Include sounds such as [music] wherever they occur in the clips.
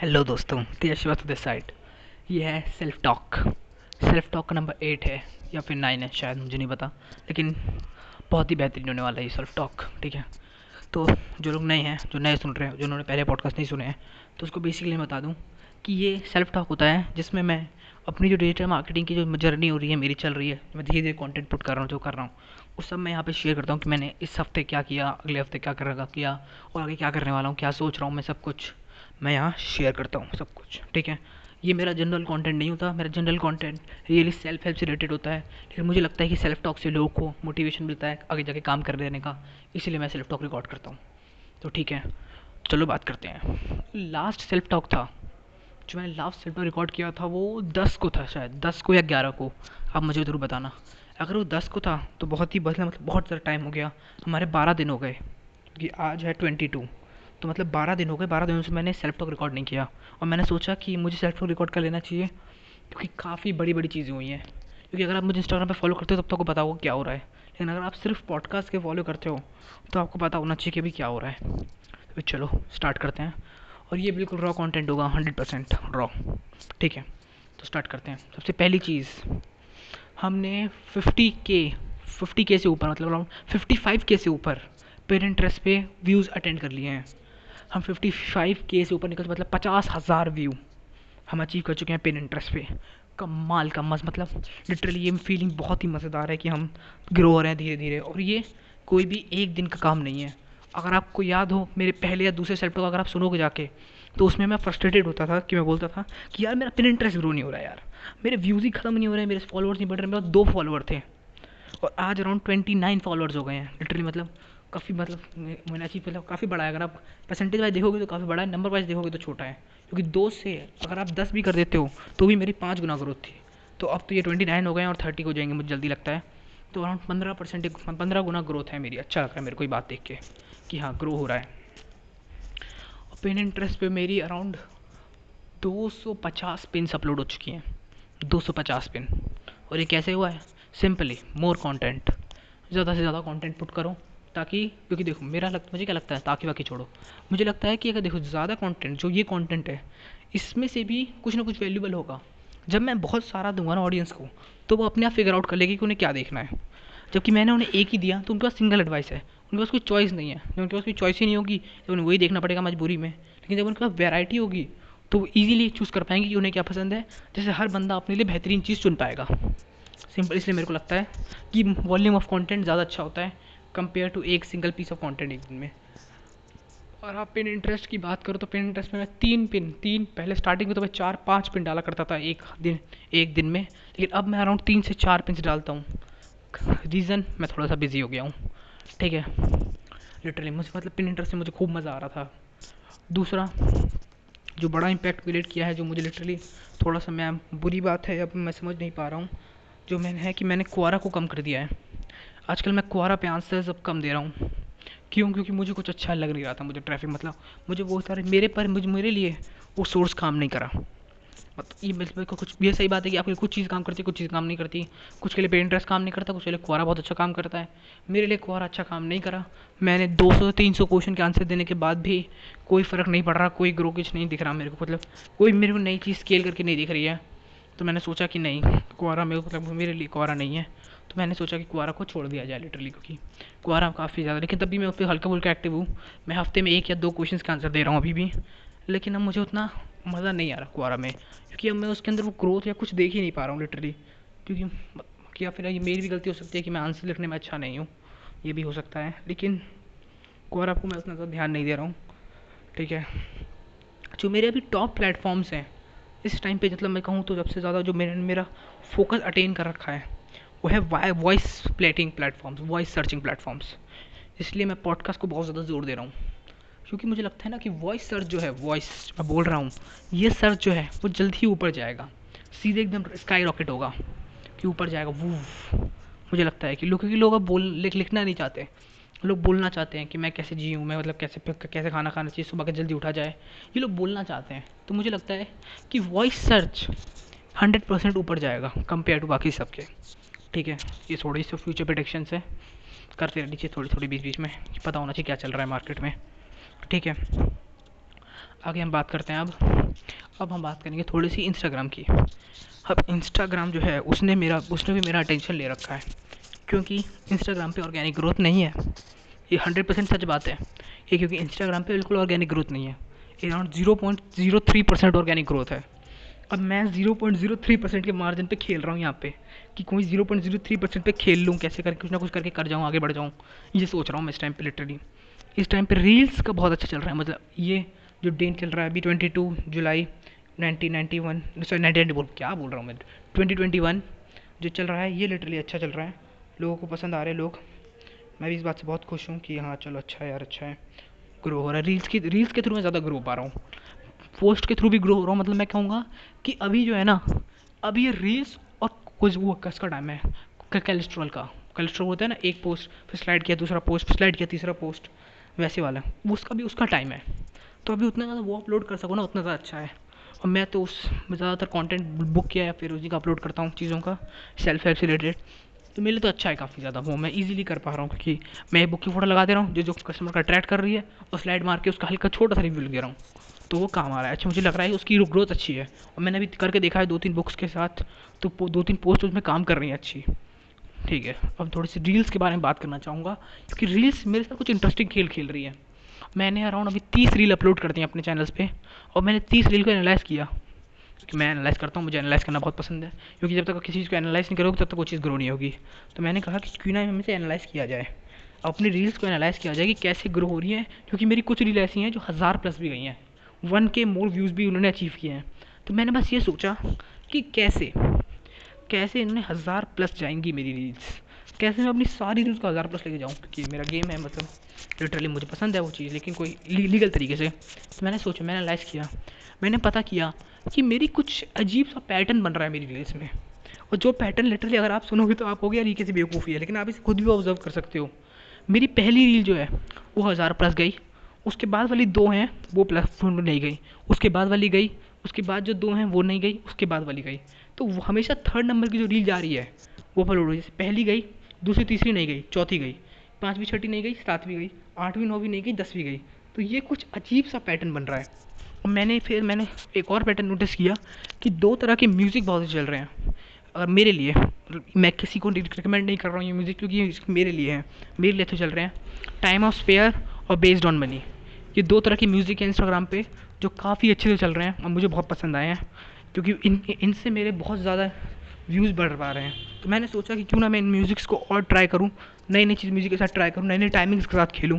Hello दोस्तों तेज Srivastava this side ये है सेल्फ टॉक सेल्फ टॉक का नंबर एट है, या फिर नाइन है, शायद मुझे नहीं पता. लेकिन बहुत ही बेहतरीन होने वाला है ये सेल्फ टॉक ठीक है? तो जो लोग नए हैं, जो नए सुन रहे हैं जिन्होंने पहले पॉडकास्ट नहीं सुने हैं तो उसको बेसिकली मैं बता दूँ कि ये सेल्फ टॉक होता है, जिसमें मैं अपनी जो डिजिटल मार्केटिंग की जो जर्नी हो रही है, मेरी चल रही है, मैं धीरे धीरे कंटेंट पुट कर रहा हूँ, जो कर रहा हूँ, उस सब मैं यहाँ पे शेयर करता हूँ कि मैंने इस हफ़्ते क्या किया, अगले हफ़्ते क्या कर किया, और आगे क्या करने वाला हूँ, क्या सोच रहा हूँ मैं सब कुछ। मैं यहाँ शेयर करता हूँ सब कुछ, ठीक है? ये मेरा जनरल कंटेंट नहीं होता, मेरा general content really self help से रिलेटेड होता है, लेकिन मुझे लगता है कि सेल्फ टॉक से लोगों को मोटिवेशन मिलता है आगे जाके काम कर देने का, इसीलिए मैं सेल्फ टॉक रिकॉर्ड करता हूँ। तो ठीक है, चलो बात करते हैं। लास्ट सेल्फ टॉक था, जो मैंने लास्ट सेल्फ टॉक रिकॉर्ड किया था वो दस को था शायद, दस को या ग्यारह को, आप मुझे ज़रूर बताना। अगर वो दस को था तो बहुत ही बदला मतलब बहुत ज़्यादा टाइम हो गया, हमारे बारह दिन हो गए क्योंकि आज है ट्वेंटी टू तो मतलब बारह दिन हो गए, बारह दिनों से मैंने सेल्फ टॉक रिकॉर्ड नहीं किया। और मैंने सोचा कि मुझे सेल्फ टॉक रिकॉर्ड कर लेना चाहिए, क्योंकि काफ़ी बड़ी बड़ी चीज़ें हुई हैं। क्योंकि अगर आप मुझे इंस्टाग्राम पर फॉलो करते हो, तब तो आपको पता होगा क्या हो रहा है। लेकिन अगर आप सिर्फ़ पॉडकास्ट के फॉलो करते हो तो आपको पता होना चाहिए कि अभी क्या हो रहा है। तो चलो स्टार्ट करते हैं। और ये बिल्कुल रॉ कॉन्टेंट होगा हंड्रेड परसेंट रॉ ठीक है तो स्टार्ट करते हैं। सबसे पहली चीज़, हमने फिफ्टी के फिफ्टी के से ऊपर मतलब अराउंड फिफ्टी फाइव के से ऊपर पेरेंट ट्रेस्ट पे व्यूज़ अटेंड कर लिए हैं। हम 55 के से ऊपर निकल मतलब पचास हज़ार व्यू हम अचीव कर चुके हैं पेन इंटरेस्ट पे। कमाल का मज़ मतलब लिटरली ये फीलिंग बहुत ही मज़ेदार है कि हम ग्रो हो रहे हैं धीरे धीरे और ये कोई भी एक दिन का काम नहीं है। अगर आपको याद हो, मेरे पहले या दूसरे सेट को अगर आप सुनोगे जाके तो उसमें मैं फ्रस्ट्रेटेड होता था कि मैं बोलता था कि यार मेरा पिन इंटरेस्ट ग्रो नहीं हो रहा है यार। मेरे व्यूज़ ही ख़त्म नहीं हो रहे हैं मेरे फॉलोअर्स नहीं बढ़ रहे, मेरे दो फॉलोअर थे। और आज अराउंड ट्वेंटी नाइन फॉलोअर्स हो गए हैं लिटरली मतलब काफ़ी मतलब मैंने अचीव मतलब काफ़ी बड़ा है। अगर आप परसेंटेज वाइज देखोगे तो काफ़ी बड़ा है। नंबर वाइज देखोगे तो छोटा है। क्योंकि दो से अगर आप दस भी कर देते हो तो भी मेरी पाँच गुना ग्रोथ थी। तो अब तो ये ट्वेंटी नाइन हो गए और थर्टी हो जाएँगे, मुझे जल्दी लगता है। तो अराउंड पंद्रह परसेंट पंद्रह गुना ग्रोथ है मेरी। अच्छा लग रहा है मेरे को बात देख के कि हाँ ग्रो हो रहा है। और पेन इंटरेस्ट पे मेरी अराउंड दो सौ पचास पिन्स अपलोड हो चुकी हैं। दो सौ पचास पिन और ये कैसे हुआ है? सिंपली मोर कंटेंट ज़्यादा से ज़्यादा कंटेंट पुट करो। ताकि, क्योंकि देखो, मेरा लग, मुझे क्या लगता है, ताकि बाकी छोड़ो। मुझे लगता है कि अगर देखो, ज़्यादा कंटेंट जो ये कंटेंट है, इसमें से भी कुछ ना कुछ वैल्यूबल होगा। जब मैं बहुत सारा दूँगा ना ऑडियंस को तो वो अपने आप फिगर आउट कर लेगी कि उन्हें क्या देखना है। जबकि मैंने उन्हें एक ही दिया तो उनके पास सिंगल एडवाइस है। उनके पास कोई चॉइस नहीं है। जब उनके पास कोई चॉइस ही नहीं होगी तो उन्हें वही देखना पड़ेगा मजबूरी में। लेकिन जब उनके पास वेराइटी होगी तो वो ईजिली चूज़ कर पाएँगे कि उन्हें क्या पसंद है। जैसे हर बंदा अपने लिए बेहतरीन चीज़ चुन पाएगा। सिंपल इसलिए मेरे को लगता है कि वॉल्यूम ऑफ़ कंटेंट ज़्यादा अच्छा होता है। कंपेयर टू एक सिंगल पीस ऑफ़ कंटेंट एक दिन में। और आप पिन इंटरेस्ट की बात करो तो पिन इंटरेस्ट में मैं तीन पिन तीन, पहले स्टार्टिंग में तो मैं चार, पाँच पिन डाला करता था एक दिन एक दिन में। लेकिन अब मैं अराउंड तीन से चार पिन डालता हूँ। रीज़न मैं थोड़ा सा बिज़ी हो गया हूँ। ठीक है? लिटरली मुझे मतलब पिन इंटरेस्ट से मुझे खूब मज़ा आ रहा था। दूसरा, जो बड़ा इम्पैक्ट क्रिएट किया है, जो मुझे लिटरली थोड़ा सा मैं बुरी बात है, अब मैं समझ नहीं पा रहा हूँ, जो मैंने है कि मैंने कुआरा को कम कर दिया है। आजकल मैं कुआरा पे आंसर्स अब कम दे रहा हूँ। क्यों? क्योंकि मुझे कुछ अच्छा लग नहीं रहा था, मुझे ट्रैफ़िक मतलब मुझे वो सारे मेरे पर, मुझे, मेरे लिए वो सोर्स काम नहीं करा। मतलब ये कुछ, ये सही बात है कि आपके कुछ चीज़ काम करती है कुछ चीज़ काम नहीं करती। कुछ के लिए पेन इंटरेस्ट काम नहीं करता, कुछ के लिए कुआरा बहुत अच्छा काम करता है। मेरे लिए कुआरा अच्छा काम नहीं करा। मैंने 200 300 क्वेश्चन के आंसर देने के बाद भी कोई फ़र्क नहीं पड़ रहा, कोई ग्रो कुछ नहीं दिख रहा मेरे को मतलब कोई मेरे को नई चीज़ स्केल करके नहीं दिख रही है। तो मैंने सोचा कि नहीं, कुआरा मेरे को मतलब मेरे लिए कुआरा नहीं है। तो मैंने सोचा कि कुआरा को छोड़ दिया जाए लिटरली क्योंकि कुआरा काफ़ी ज़्यादा, लेकिन तभी मैं उस पर हल्का फुल्का एक्टिव हूँ। मैं हफ़्ते में एक या दो क्वेश्चन का आंसर दे रहा हूँ अभी भी। लेकिन अब मुझे उतना मज़ा नहीं आ रहा कुआरा में, क्योंकि अब मैं उसके अंदर वो ग्रोथ या कुछ देख ही नहीं पा रहा हूँ लिटरली क्योंकि या फिर ये मेरी भी गलती हो सकती है कि मैं आंसर लिखने में अच्छा नहीं हूँ। ये भी हो सकता है, लेकिन कुआरा को मैं उतना ज़्यादा ध्यान नहीं दे रहा हूँ, ठीक है। जो मेरे अभी टॉप प्लेटफॉर्म्स हैं, इस टाइम पे मतलब मैं कहूँ तो सबसे ज़्यादा जो मेरे, मेरा फोकस अटेन कर रखा है वो है voice plating platforms voice searching platforms इसलिए मैं पॉडकास्ट को बहुत ज़्यादा ज़ोर दे रहा हूँ। क्योंकि मुझे लगता है ना कि वॉइस सर्च जो है वॉइस मैं बोल रहा हूँ, ये सर्च जो है, वो जल्द ही ऊपर जाएगा। सीधे एकदम स्काई रॉकेट होगा, कि ऊपर जाएगा वो मुझे लगता है कि लोग, क्योंकि लोग अब बोल, लिख, लिखना नहीं चाहते। लोग बोलना चाहते हैं कि मैं कैसे जी हूँ, मैं मतलब कैसे कैसे खाना खाना चाहिए, सुबह के जल्दी उठा जाए। ये लोग बोलना चाहते हैं। तो मुझे लगता है कि वॉइस सर्च हंड्रेड परसेंट ऊपर जाएगा कंपेयर टू बाकी सबके। ठीक है, ये थोड़ी सी फ्यूचर प्रोडिक्शन है। करते रहनी चाहिए थोड़ी थोड़ी बीच बीच में पता होना चाहिए क्या चल रहा है मार्केट में। ठीक है, आगे हम बात करते हैं अब। अब हम बात करेंगे थोड़ी सी इंस्टाग्राम की। अब इंस्टाग्राम जो है, उसने मेरा, उसने भी मेरा अटेंशन ले रखा है। क्योंकि इंस्टाग्राम पे ऑर्गेनिक ग्रोथ नहीं है। ये हंड्रेड परसेंट सच बात है। ये क्योंकि इंस्टाग्राम पे बिल्कुल ऑर्गेनिक ग्रोथ नहीं है। Around zero point zero three percent organic growth है। अब मैं zero point zero three percent के मार्जिन पे खेल रहा हूँ यहाँ पे, कि कोई zero point zero three percent पे खेल लूँ, कैसे करके, कुछ ना कुछ करके कर जाऊँ, आगे बढ़ जाऊँ, ये सोच रहा हूँ मैं इस टाइम पे लिटरली इस टाइम पे रील्स का बहुत अच्छा चल रहा है मतलब ये जो डेट चल रहा है अभी twenty two July nineteen ninety one sorry nineteen बोल, क्या बोल रहा हूँ मैं? ट्वेंटी ट्वेंटी वन जो चल रहा है, ये लिटरली अच्छा चल रहा है। लोगों को पसंद आ रहे हैं लोग। मैं भी इस बात से बहुत खुश हूँ कि हाँ चलो अच्छा है यार अच्छा है। ग्रो हो रहा है। रील्स की रील्स के थ्रू मैं ज़्यादा ग्रो पा रहा हूँ। पोस्ट के थ्रू भी ग्रो हो रहा हूँ मतलब मैं कहूँगा कि अभी जो है ना, अभी ये रील्स और कुछ वो कसका टाइम है कैलेस्ट्रॉल का। कैलेस्ट्रॉल होता है ना, एक पोस्ट फिर स्लाइड किया, दूसरा पोस्ट फिर स्लाइड किया, तीसरा पोस्ट वैसे वाला। उसका भी, उसका टाइम है। तो अभी उतना ज़्यादा वो अपलोड कर सको ना, उतना ज़्यादा अच्छा है। और मैं तो उस ज़्यादातर कंटेंट बुक किया या फिर उसी का अपलोड करता हूँ चीज़ों का सेल्फ हेल्प से रिलेटेड तो मेरे लिए तो अच्छा है काफ़ी ज़्यादा वो, मैं इजीली कर पा रहा हूँ, क्योंकि मैं बुक की फ़ोटो लगा दे रहा हूँ, जो जो कस्टमर का अट्रैक्ट कर रही है, और स्लाइड मार के उसका हल्का छोटा सा रिव्यू दे रहा हूँ। तो वो काम आ रहा है। अच्छा मुझे लग रहा है उसकी ग्रोथ अच्छी है। और मैंने अभी करके देखा है दो तीन बुक्स के साथ तो दो तीन पोस्ट उसमें काम कर रही हैं अच्छी। ठीक है, अब थोड़ी सी रील्स के बारे में बात करना चाहूँगा। क्योंकि रील्स मेरे साथ कुछ इंटरेस्टिंग खेल खेल रही है। मैंने अराउंड अभी तीस रील अपलोड कर दी अपने चैनल्स पे, और मैंने तीस रील को एनालाइज़ किया। कि मैं एनालाइज करता हूँ, मुझे एनालाइज करना बहुत पसंद है। क्योंकि जब तक किसी चीज़ को एनालाइज नहीं करोगे, तब तक वो चीज़ ग्रो नहीं होगी। तो मैंने कहा कि क्यों ना हमें से एनालाइज किया जाए। अपनी रील्स को एनालाइज किया जाए कि कैसे ग्रो हो रही है, क्योंकि मेरी कुछ रील ऐसी हैं जो हज़ार प्लस भी गई हैं। वन के मोर व्यूज़ भी उन्होंने अचीव किए हैं। तो मैंने बस ये सोचा कि कैसे? कैसे इन्होंने हज़ार प्लस जाएँगी मेरी रील्स कैसे मैं अपनी सारी रील्स को हज़ार प्लस लेके जाऊँ? क्योंकि मेरा गेम है मतलब लिटरली मुझे पसंद है वो चीज़, लेकिन कोई लीगल तरीके से। तो मैंने सोचा, मैंने एनालाइज किया। मैंने पता किया कि मेरी कुछ अजीब सा पैटर्न बन रहा है मेरी रील्स में। और जो पैटर्न लिटरली अगर आप सुनोगे तो आप हो गया रीके से बेवकूफ़ी है, लेकिन आप इसे खुद भी ऑब्ज़र्व कर सकते हो। मेरी पहली रील जो है, वो हज़ार प्लस गई। उसके बाद वाली दो हैं, वो प्लस नहीं गई। उसके बाद वाली गई, उसके बाद जो दो हैं, वो नहीं गई, उसके बाद वाली गई। तो वो हमेशा थर्ड नंबर की जो रील जा रही है, वो अपलोड हुई जैसे पहली गई, दूसरी, तीसरी नहीं गई, चौथी गई, पाँचवीं, छठी नहीं गई, सातवीं गई, आठवीं, नौवीं नहीं गई, दसवीं गई। तो ये कुछ अजीब सा पैटर्न बन रहा है। और मैंने फिर, मैंने एक और पैटर्न नोटिस किया कि दो तरह के म्यूज़िक बहुत चल रहे हैं। और मेरे लिए, मैं किसी को रिकमेंड नहीं कर रहा हूँ ये म्यूज़िक क्योंकि मेरे लिए है। मेरे लिए तो चल रहे हैं। टाइम ऑफ़ स्पेयर और बेस्ड ऑन मनी ये दो तरह की म्यूज़िक है इंस्टाग्राम पे, जो काफ़ी अच्छे से चल रहे हैं और मुझे बहुत पसंद आए हैं, क्योंकि इन, इनसे मेरे बहुत ज़्यादा व्यूज़ बढ़ पा रहे हैं। तो मैंने सोचा कि क्यों ना मैं इन म्यूज़िक्स को और ट्राई करूँ नई नई चीज़ म्यूज़िक के साथ ट्राई करूँ नई नई टाइमिंग्स के साथ खेलूँ।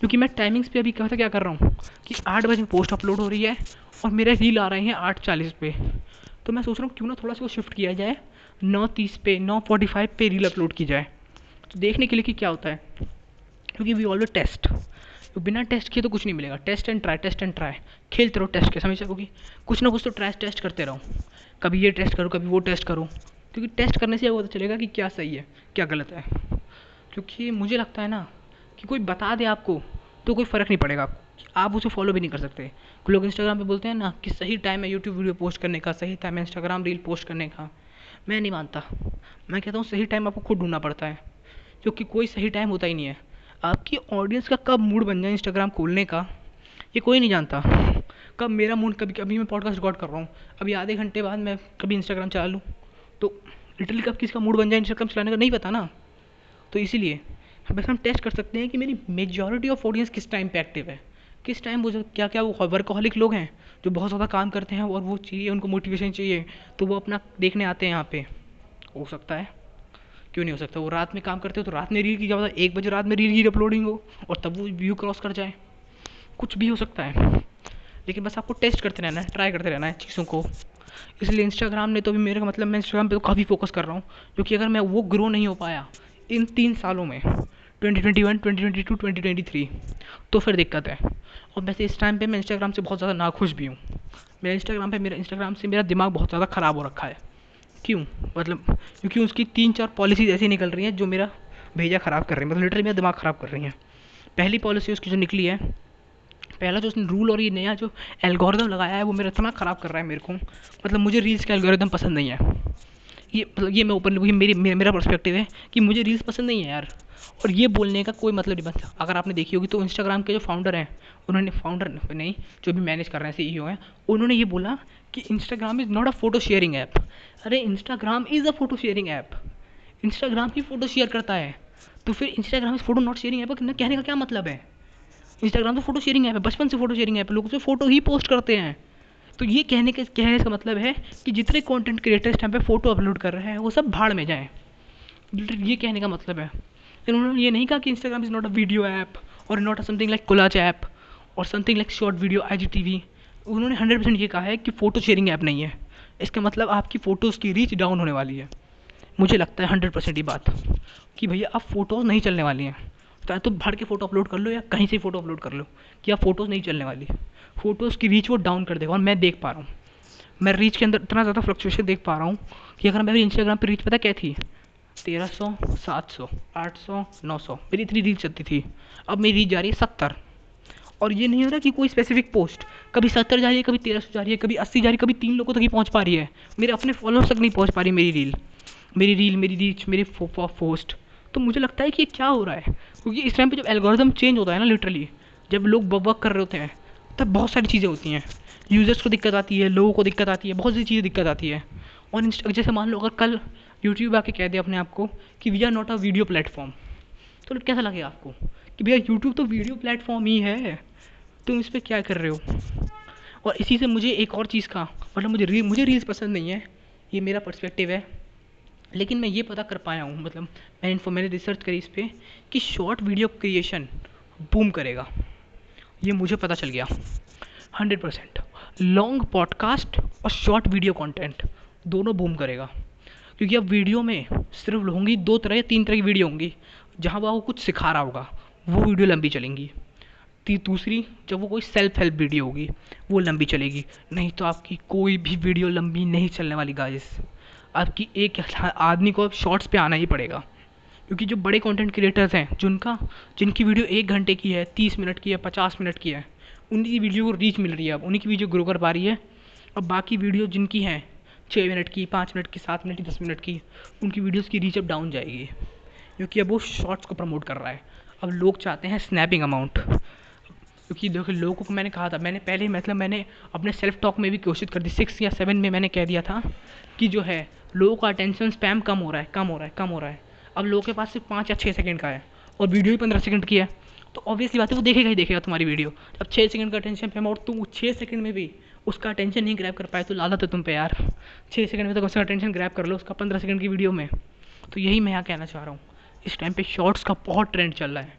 क्योंकि मैं टाइमिंग्स पे अभी कहता क्या कर रहा हूँ कि आठ बजे पोस्ट अपलोड हो रही है और मेरे रील आ रहे हैं आठ चालीस पे। तो मैं सोच रहा हूँ क्यों ना थोड़ा सा वो शिफ्ट किया जाए, नौ तीस पे, नौ फोर्टी फाइव पे रील अपलोड की जाए। तो देखने के लिए कि क्या होता है। क्योंकि वी ऑलवेज टेस्ट तो बिना टेस्ट किए तो कुछ नहीं मिलेगा। Test and try test and try खेलते रहो टेस्ट के, समझ सकोगी कुछ ना कुछ तो ट्राई टेस्ट करते रहो। कभी ये टेस्ट करो, कभी वो टेस्ट करो। क्योंकि टेस्ट करने से पता चलेगा कि क्या सही है, क्या गलत है। क्योंकि मुझे लगता है ना कि कोई बता दे आपको तो कोई फ़र्क नहीं पड़ेगा। आपको आप उसे फॉलो भी नहीं कर सकते। लोग इंस्टाग्राम पे बोलते हैं ना कि सही टाइम है यूट्यूब वीडियो पोस्ट करने का, सही टाइम है इंस्टाग्राम रील पोस्ट करने का। मैं नहीं मानता। मैं कहता हूँ सही टाइम आपको खुद ढूंढना पड़ता है। क्योंकि कोई सही टाइम होता ही नहीं है। आपकी ऑडियंस का कब मूड बन जाए इंस्टाग्राम खोलने का, ये कोई नहीं जानता। कब मेरा मूड कभी कभी मैं पॉडकास्ट रिकॉर्ड कर रहा हूँ, अभी आधे घंटे बाद मैं कभी इंस्टाग्राम चला लूँ। तो लिटरली कब किसका मूड बन जाए इंस्टाग्राम चलाने का, नहीं पता ना। तो इसीलिए बस हम टेस्ट कर सकते हैं कि मेरी मेजॉरिटी ऑफ़ ऑडियंस किस टाइम पे एक्टिव है। किस टाइम वो जो क्या क्या वो वर्कोहलिक लोग हैं, जो बहुत ज़्यादा काम करते हैं और वो चाहिए, उनको मोटिवेशन चाहिए तो वो अपना देखने आते हैं यहाँ पे। हो सकता है। क्यों नहीं हो सकता? वो रात में काम करते हो तो रात में रील की क्या होता एक बजे रात में रील की अपलोडिंग हो और तब वो व्यू क्रॉस कर जाए। कुछ भी हो सकता है। लेकिन बस आपको टेस्ट करते रहना है ट्राई करते रहना है चीज़ों को। इसलिए इंस्टाग्राम ने तो भी मेरे का मतलब मैं इंस्टाग्राम पे तो काफ़ी फोकस कर रहा हूँ क्योंकि अगर मैं वो ग्रो नहीं हो पाया इन तीन सालों में 2021, 2022, 2023 तो फिर दिक्कत है। और वैसे इस टाइम पे मैं इंस्टाग्राम से बहुत ज़्यादा नाखुश भी हूँ। मेरा इंस्टाग्राम पे मेरा इंस्टाग्राम से मेरा दिमाग बहुत ज़्यादा ख़राब हो रखा है। क्यों? मतलब क्योंकि उसकी तीन चार पॉलिसीज़ ऐसी निकल रही हैं जो मेरा भेजा ख़राब कर रही है। मतलब लिटरली मेरा दिमाग ख़राब कर रही हैं। पहली पॉलिसी उसकी जो निकली है, पहला जो उसने रूल और ये नया जो एल्गोरिदम लगाया है, वो मेरा इतना ख़राब कर रहा है मेरे को। मतलब मुझे रील्स का एल्गोरिदम पसंद नहीं है। ये मतलब ये मैं ये मेरी, मेरा पर्सपेक्टिव है कि मुझे रील्स पसंद नहीं है यार। और ये बोलने का कोई मतलब नहीं बनता। अगर आपने देखी होगी तो इंस्टाग्राम के जो फाउंडर हैं, उन्होंने फाउंडर नहीं, जो भी मैनेज कर रहे हैं सी हैं, उन्होंने ये बोला कि Instagram is not a photo sharing app अरे Instagram is a photo sharing app Instagram he photo share करता है। तो फिर Instagram is photo not sharing app कहने का क्या मतलब है? इंस्टाग्राम तो फ़ोटो शेयरिंग ऐप है, बचपन से फ़ोटो शेयरिंग ऐप है, लोग उसे फ़ोटो ही पोस्ट करते हैं। तो ये कहने के कहने का मतलब है कि जितने कंटेंट क्रिएटर्स टाइम पे फ़ोटो अपलोड कर रहे हैं, वो सब भाड़ में जाएँ। ये कहने का मतलब है। उन्होंने ये नहीं कहा कि Instagram is not a video app और not a something like collage app और something like short video I G T V उन्होंने हंड्रेड परसेंट ये कहा है कि फ़ोटो शेयरिंग ऐप नहीं है। इसका मतलब आपकी फ़ोटोज़ की रीच डाउन होने वाली है। मुझे लगता है हंड्रेड परसेंट ये बात कि भैया आप फ़ोटोज़ नहीं चलने वाली हैं। चाहे तो भर के फ़ोटो अपलोड कर लो या कहीं से फ़ोटो अपलोड कर लो कि आप फ़ोटोज़ नहीं चलने वाली। फ़ोटोज़ की रीच वो डाउन कर देगा और मैं देख पा रहा हूँ। मैं रीच के अंदर इतना ज़्यादा फ्लक्चुएशन देख पा रहा हूँ कि अगर मेरी इंस्टाग्राम पर रीच पता क्या थी? तेरह सौ, सात सौ, आठ सौ, नौ सौ। मेरी इतनी रीच चलती थी। अब मेरी रीच जा रही है सत्तर। और ये नहीं हो रहा कि कोई स्पेसिफिक पोस्ट कभी सत्तर जा रही है, कभी तेरह सौ जा रही है, कभी अस्सी जा रही है, कभी तीन लोगों तक ही पहुँच पा रही है। मेरे अपने फॉलोअर्स तक नहीं पहुँच पा रही मेरी रील मेरी रील मेरी रीच मेरी पोस्ट तो मुझे लगता है कि ये क्या हो रहा है? क्योंकि इस टाइम पे जब एल्गोरिदम चेंज होता है ना लिटरली जब लोग वर्क कर रहे होते हैं, तब बहुत सारी चीज़ें होती हैं। यूज़र्स को दिक्कत आती है, लोगों को दिक्कत आती है, बहुत सी चीज़ें दिक्कत आती है। और जैसे मान लो अगर कल यूट्यूब आके कह दे अपने आप को कि we are not a video platform तो कैसा लगेगा आपको? कि भैया यूट्यूब तो वीडियो प्लेटफॉर्म ही है। तुम इस पर क्या कर रहे हो? और इसी से मुझे एक और चीज़ का मतलब मुझे री मुझे रील्स पसंद नहीं है। ये मेरा पर्सपेक्टिव है। लेकिन मैं ये पता कर पाया हूँ मतलब मैं इन्फो मैंने रिसर्च करी इस पर कि शॉर्ट वीडियो क्रिएशन बूम करेगा। ये मुझे पता चल गया। हंड्रेड परसेंट लॉन्ग पॉडकास्ट और शॉर्ट वीडियो कंटेंट दोनों बूम करेगा। क्योंकि अब वीडियो में सिर्फ़ होंगी दो तरह या तीन तरह की वीडियो होंगी। जहाँ वह कुछ सिखा रहा होगा, वो वीडियो लंबी चलेंगी। दूसरी, जब वो कोई सेल्फ हेल्प वीडियो होगी, वो लंबी चलेगी। नहीं तो आपकी कोई भी वीडियो लंबी नहीं चलने वाली गाइस आपकी एक आदमी को अब शॉर्ट्स पे आना ही पड़ेगा। क्योंकि जो बड़े कंटेंट क्रिएटर्स हैं, जिनका, जिनकी वीडियो एक घंटे की है, तीस मिनट की है, पचास मिनट की है उनकी वीडियो को रीच मिल रही है अब, उन्हीं की वीडियो ग्रो कर पा रही है। अब बाकी वीडियो जिनकी हैं छः मिनट की, पाँच मिनट की, सात मिनट की, दस मिनट की, उनकी वीडियोज़ की रीच अब डाउन जाएगी। क्योंकि अब वो शॉर्ट्स को प्रमोट कर रहा है। अब लोग चाहते हैं स्नैपिंग अमाउंट क्योंकि देखो, लोगों को मैंने कहा था, मैंने पहले मतलब मैंने अपने सेल्फ टॉक में भी कोशिश कर दी। सिक्स या सेवन में मैंने कह दिया था कि जो है, लोगों का अटेंशन स्पैम कम हो रहा है, कम हो रहा है, कम हो रहा है। अब लोगों के पास सिर्फ़ पाँच या छः सेकेंड का है और वीडियो भी पंद्रह सेकेंड की है। तो ऑब्वियसली बात है, वो देखेगा ही देखेगा तुम्हारी वीडियो अब छः सेकंड का अटेंशन स्पैम और तुम छः सेकंड में भी उसका अटेंशन नहीं ग्रैप कर पाए तो लादा तो तुम पे यार। छः सेकंड में तो उसका अटेंशन ग्रैप कर लो उसका, पंद्रह सेकंड की वीडियो में। तो यही मैं यहाँ कहना चाह रहा हूँ। इस टाइम पे शॉर्ट्स का बहुत ट्रेंड चल रहा है।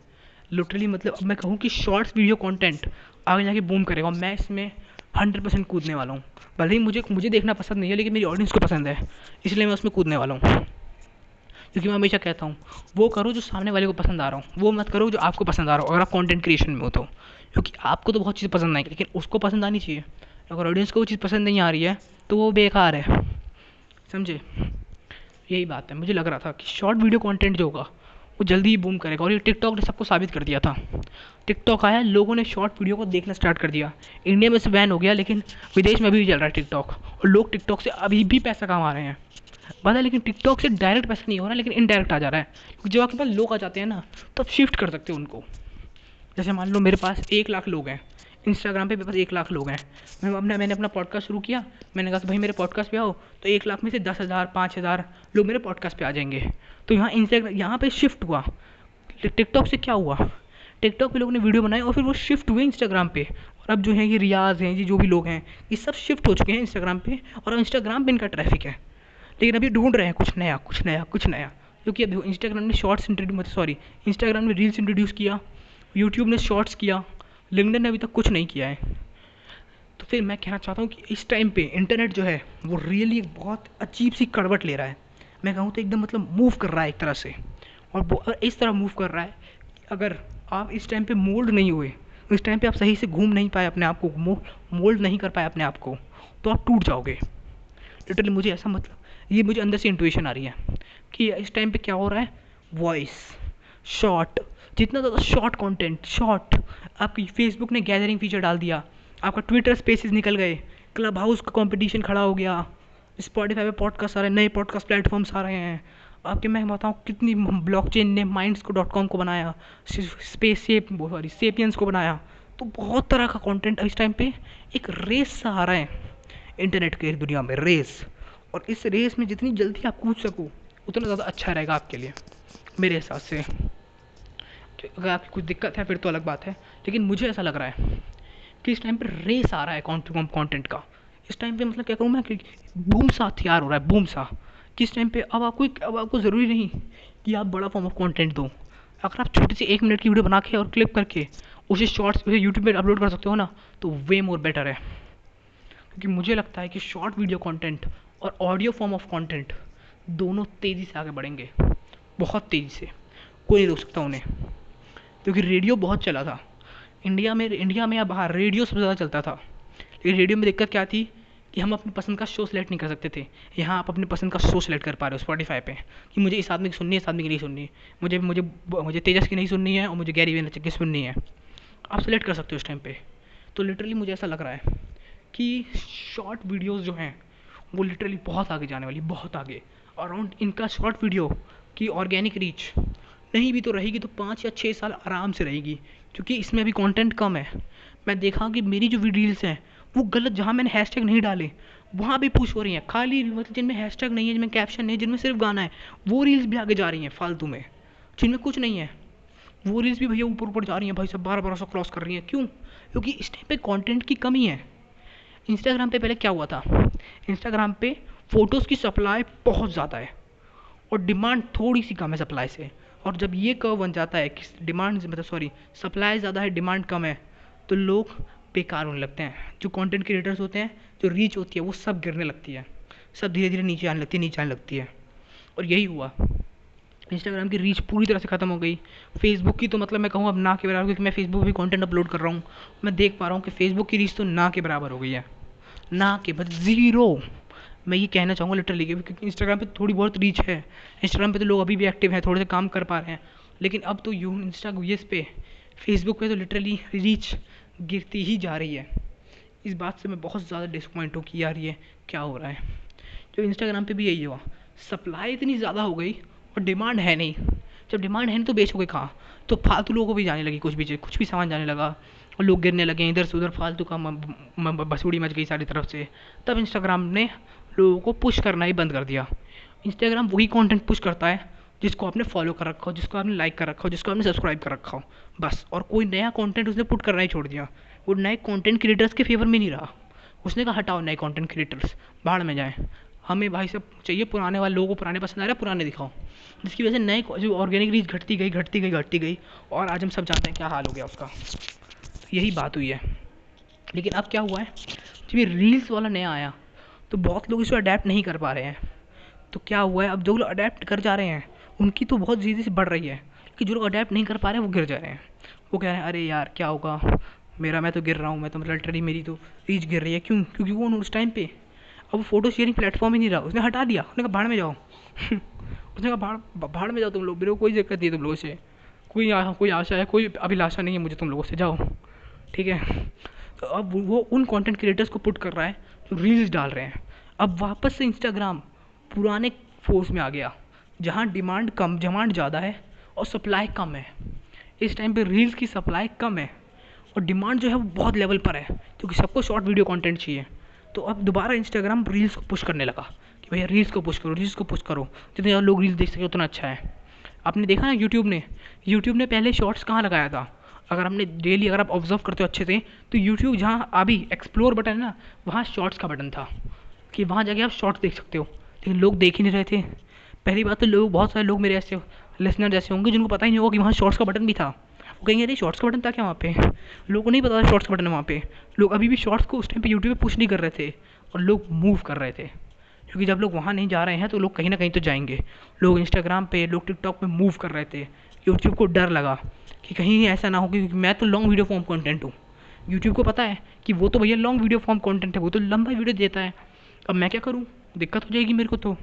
लिटरली मतलब अब मैं कहूँ कि शॉर्ट्स वीडियो कंटेंट आगे जाके बूम करेगा मैं इसमें हंड्रेड परसेंट कूदने वाला हूँ। भले ही मुझे मुझे देखना पसंद नहीं है, लेकिन मेरी ऑडियंस को पसंद है। इसलिए मैं उसमें कूदने वाला हूँ। क्योंकि मैं हमेशा कहता हूँ, वो करो जो सामने वाले को पसंद आ रहा हूँ। वो मत करो जो आपको पसंद आ रहा हो, अगर आप कंटेंट क्रिएशन में हो तो। क्योंकि आपको तो बहुत चीज़ पसंद आएगी, लेकिन उसको पसंद आनी चाहिए। अगर ऑडियंस को वो चीज़ पसंद नहीं आ रही है तो वो बेकार है। समझे? यही बात है। मुझे लग रहा था कि शॉर्ट वीडियो कंटेंट जो होगा, वो जल्दी ही बूम करेगा। और ये टिकटॉक ने सबको साबित कर दिया था। टिकटॉक आया, लोगों ने शॉर्ट वीडियो को देखना स्टार्ट कर दिया। इंडिया में से बैन हो गया, लेकिन विदेश में भी चल रहा है टिकटॉक और लोग टिकटॉक से अभी भी पैसा कमा रहे हैं। पता है, लेकिन टिकटॉक से डायरेक्ट पैसा नहीं हो रहा, लेकिन इनडायरेक्ट आ जा रहा है। क्योंकि जब आपके पास लोग आ जाते हैं ना तो आप शिफ्ट कर सकते हो उनको। जैसे मान लो मेरे पास एक लाख लोग हैं। इंस्टाग्राम पे मेरे पास एक लाख लोग हैं। मैं अपना, मैंने अपना पॉडकास्ट शुरू किया। मैंने कहा कि भाई मेरे पॉडकास्ट पे आओ तो एक लाख में से दस हज़ार, पाँच हज़ार लोग मेरे पॉडकास्ट पे आ जाएँगे। तो यहाँ इंस्टाग्राम यहाँ पे शिफ्ट हुआ। टिकटॉक से क्या हुआ? टिकटॉक पे लोगों ने वीडियो बनाई और फिर वो शिफ्ट हुए इंस्टाग्राम पे। और अब जो है ये रियाज हैं, ये जो भी लोग हैं, ये सब शिफ्ट हो चुके हैं इंस्टाग्राम पे और इंस्टाग्राम पे इनका ट्रैफ़िक है। लेकिन अभी ढूंढ रहे हैं कुछ नया कुछ नया कुछ नया। क्योंकि अभी इंस्टाग्राम ने शॉर्ट्स इंट्रोड्यूस सॉरी इंस्टाग्राम ने रील्स इंट्रोड्यूस किया यूट्यूब ने शॉर्ट्स किया लिंकडन ने अभी तक कुछ नहीं किया है। तो फिर मैं कहना चाहता हूँ कि इस टाइम पे इंटरनेट जो है, वो रियली एक बहुत अजीब सी करवट ले रहा है। मैं कहूँ तो एकदम मतलब मूव कर रहा है एक तरह से। और वो इस तरह मूव कर रहा है कि अगर आप इस टाइम पे मोल्ड नहीं हुए इस टाइम पे आप सही से घूम नहीं पाए अपने आप को मोल्ड नहीं कर पाए अपने आप को तो आप टूट जाओगे। लिटरली मुझे ऐसा मतलब ये मुझे अंदर से इंटुएशन आ रही है कि इस टाइम पे क्या हो रहा है? वॉइस शॉर्ट जितना ज़्यादा शॉर्ट कंटेंट शॉर्ट आपकी फेसबुक ने गैदरिंग फीचर डाल दिया। आपका ट्विटर स्पेसिस निकल गए। क्लब हाउस का कंपटीशन खड़ा हो गया। स्पॉटीफाई पे पॉडकास्ट आ रहे हैं, नए पॉडकास्ट प्लेटफॉर्म्स आ रहे हैं। आपके मैं बताऊँ कितनी ब्लॉकचेन ने माइंड्स को डॉट कॉम को बनाया स्पेस सेप सॉरी सेपियंस को बनाया। तो बहुत तरह का कंटेंट इस टाइम पे एक रेस सा आ रहा है। इंटरनेट के दुनिया में रेस और इस रेस में जितनी जल्दी आप कूद सको, उतना ज़्यादा अच्छा रहेगा आपके लिए, मेरे हिसाब से। अगर आपकी कुछ दिक्कत है, फिर तो अलग बात है। लेकिन मुझे ऐसा लग रहा है कि इस टाइम पर रेस आ रहा है कंटेंट का। इस टाइम पे मतलब क्या करूँ मैं कि बूम सा तैयार हो रहा है बूम सा। किस टाइम पे? अब आपको अब आपको ज़रूरी नहीं कि आप बड़ा फॉर्म ऑफ़ कंटेंट दो। अगर आप छोटी सी एक मिनट की वीडियो बना के और क्लिप करके उसे शॉर्ट्स उसे यूट्यूब पे अपलोड कर सकते हो ना तो वे मोर बेटर है। क्योंकि मुझे लगता है कि शॉर्ट वीडियो कंटेंट और ऑडियो फॉर्म ऑफ़ कंटेंट दोनों तेज़ी से आगे बढ़ेंगे। बहुत तेज़ी से। कोई नहीं रोक सकता उन्हें। क्योंकि रेडियो बहुत चला था। इंडिया में इंडिया में या बाहर रेडियो सबसे ज़्यादा चलता था। लेकिन रेडियो में दिक्कत क्या थी कि हम अपनी पसंद का शो सेलेक्ट नहीं कर सकते थे। यहाँ आप अपनी पसंद का शो सेलेक्ट कर पा रहे हो स्पॉटीफाई पे, कि मुझे इस आदमी की सुननी है, इस आदमी की नहीं सुननी। मुझे मुझे मुझे तेजस की नहीं सुननी है और मुझे गैरी वेनर की सुननी है। आप सेलेक्ट कर सकते हो उस टाइम पे। तो लिटरली मुझे ऐसा लग रहा है कि शॉर्ट वीडियोज़ जो हैं, वो लिटरली बहुत आगे जाने वाली, बहुत आगे। अराउंड इनका शॉर्ट वीडियो की ऑर्गेनिक रीच नहीं भी तो रहेगी तो पाँच या छः साल आराम से रहेगी। क्योंकि इसमें अभी कंटेंट कम है। मैं देखा कि मेरी जो रील्स हैं, वो गलत जहाँ मैंने हैशटैग नहीं डाले, वहाँ भी पुश हो रही हैं। खाली मतलब जिनमें हैशटैग नहीं है, जिनमें कैप्शन नहीं है, जिनमें सिर्फ़ गाना है, वो रील्स भी आगे जा रही हैं फालतू में, जिनमें कुछ नहीं है। वो रील्स भी भैया ऊपर ऊपर जा रही हैं, भाई सब बारह बारह सौ क्रॉस कर रही हैं। क्यों? क्योंकि इस टाइम पे कंटेंट की कमी है। इंस्टाग्राम पे पहले क्या हुआ था? इंस्टाग्राम पे फ़ोटोज़ की सप्लाई बहुत ज़्यादा है और डिमांड थोड़ी सी कम है सप्लाई से। और जब ये कर्व बन जाता है कि डिमांड मतलब सॉरी सप्लाई ज़्यादा है डिमांड कम है तो लोग बेकार होने लगते हैं। जो कंटेंट क्रिएटर्स होते हैं, जो रीच होती है, वो सब गिरने लगती है। सब धीरे धीरे नीचे आने लगती है, नीचे आने लगती है। और यही हुआ। इंस्टाग्राम की रीच पूरी तरह से ख़त्म हो गई। फेसबुक की तो मतलब मैं कहूँ अब ना के बराबर, क्योंकि मैं फेसबुक भी कंटेंट अपलोड कर रहा हूँ। मैं देख पा रहा हूँ कि फेसबुक की रीच तो ना के बराबर हो गई है। ना के बस ज़ीरो मैं ये कहना चाहूँगा लिटरली क्योंकि इंस्टाग्राम पे थोड़ी बहुत रीच है। इंस्टाग्राम पे तो लोग अभी भी एक्टिव हैं, थोड़े से काम कर पा रहे हैं। लेकिन अब तो यू इंस्टा इस पे फेसबुक पे तो लिटरली रीच गिरती ही जा रही है। इस बात से मैं बहुत ज़्यादा डिसपॉइंट हूँ कि यार ये क्या हो रहा है। जो इंस्टाग्राम पे भी यही हुआ सप्लाई इतनी ज़्यादा हो गई और डिमांड है नहीं। जब डिमांड है नहीं तो बेचोगे कहाँ? तो फालतू लोगों को भी जाने लगी कुछ भी कुछ भी सामान जाने लगा और लोग गिरने लगे, इधर से उधर फालतू का बसूड़ी मच गई सारी तरफ़ से। तब इंस्टाग्राम ने लोगों को पुश करना ही बंद कर दिया। इंस्टाग्राम वही कंटेंट पुश करता है, जिसको आपने फॉलो कर रखा हो, जिसको आपने लाइक कर रखा हो, जिसको आपने सब्सक्राइब कर रखा हो, बस। और कोई नया कंटेंट उसने पुट करना ही छोड़ दिया। वो नए कंटेंट क्रिएटर्स के फेवर में नहीं रहा। उसने कहा, हटाओ नए कंटेंट क्रिएटर्स बाहर में जाएँ। हमें भाई सब चाहिए पुराने वाले लोगों को पुराने पसंद आ रहा पुराने दिखाओ। जिसकी वजह से नए जो ऑर्गेनिक रीच घटती गई घटती गई घटती गई। और आज हम सब जानते हैं क्या हाल हो गया उसका। यही बात हुई है। लेकिन अब क्या हुआ है? जब ये रील्स वाला नया आया तो बहुत लोग इसको अडेप्ट नहीं कर पा रहे हैं। तो क्या हुआ है? अब जो लोग अडेप्ट कर जा रहे हैं, उनकी तो बहुत तेज़ी से बढ़ रही है कि जो लोग अडेप्ट नहीं कर पा रहे हैं, वो गिर जा रहे हैं। वो कह रहे हैं, अरे यार, क्या होगा? मेरा, मैं तो गिर रहा हूँ, मैं तो लिटरली मेरी तो रीच गिर रही है। क्यों? क्योंकि वो उस टाइम पे अब वो फ़ोटो शेयरिंग प्लेटफॉर्म ही नहीं रहा। उसने हटा दिया। उसने कहा, भाड़ में जाओ। [laughs] उसने कहा, भाड़ भाड़ में जाओ तुम लोग। मेरे को कोई दिक्कत नहीं तुम लोगों से। कोई कोई आशा है, कोई अभिलाषा नहीं है मुझे तुम लोगों से। जाओ। ठीक है? अब वो उन कंटेंट क्रिएटर्स को पुट कर रहा है, जो रील्स डाल रहे हैं। अब वापस से इंस्टाग्राम पुराने फोर्स में आ गया, जहाँ डिमांड कम डिमांड ज़्यादा है और सप्लाई कम है। इस टाइम पे रील्स की सप्लाई कम है और डिमांड जो है वो बहुत लेवल पर है, क्योंकि सबको शॉर्ट वीडियो कंटेंट चाहिए। तो अब दोबारा इंस्टाग्राम रील्स को पुश करने लगा कि भैया रील्स को पुश करो रील्स को पुश करो। जितने ज़्यादा लोग रील्स देख सके उतना अच्छा है। आपने देखा ना यूट्यूब ने? यूट्यूब ने पहले शॉर्ट्स कहाँ लगाया था? अगर हमने डेली अगर आप ऑब्ज़र्व करते हो अच्छे से तो यूट्यूब जहाँ अभी एक्सप्लोर बटन है ना, वहाँ शॉर्ट्स का बटन था। कि वहाँ जाके आप शॉर्ट्स देख सकते हो। लेकिन लोग देख ही नहीं रहे थे। पहली बात तो लोग, बहुत सारे लोग मेरे ऐसे लिसनर जैसे होंगे, जिनको पता ही नहीं होगा कि वहाँ शॉर्ट्स का बटन भी था। वो कहेंगे, अरे शॉर्ट्स का बटन था क्या वहाँ पे? लोगों को नहीं पता था शॉर्ट्स का बटन वहाँ पे। लोग अभी भी शॉर्ट्स को उस टाइम पे यूट्यूब पे पुश नहीं कर रहे थे। और लोग मूव कर रहे थे। क्योंकि जब लोग वहाँ नहीं जा रहे हैं तो लोग कहीं ना कहीं तो जाएँगे। लोग इंस्टाग्राम पे, लोग टिकटॉक पे मूव कर रहे थे। यूट्यूब को डर लगा कि कहीं ऐसा ना हो क्योंकि मैं तो लॉन्ग वीडियो फॉर्म कंटेंट हूँ। यूट्यूब को पता है कि वो तो भैया लॉन्ग वीडियो फॉर्म कंटेंट है, वो तो लंबा वीडियो देता है। अब मैं क्या करूँ? दिक्कत हो जाएगी मेरे को तो।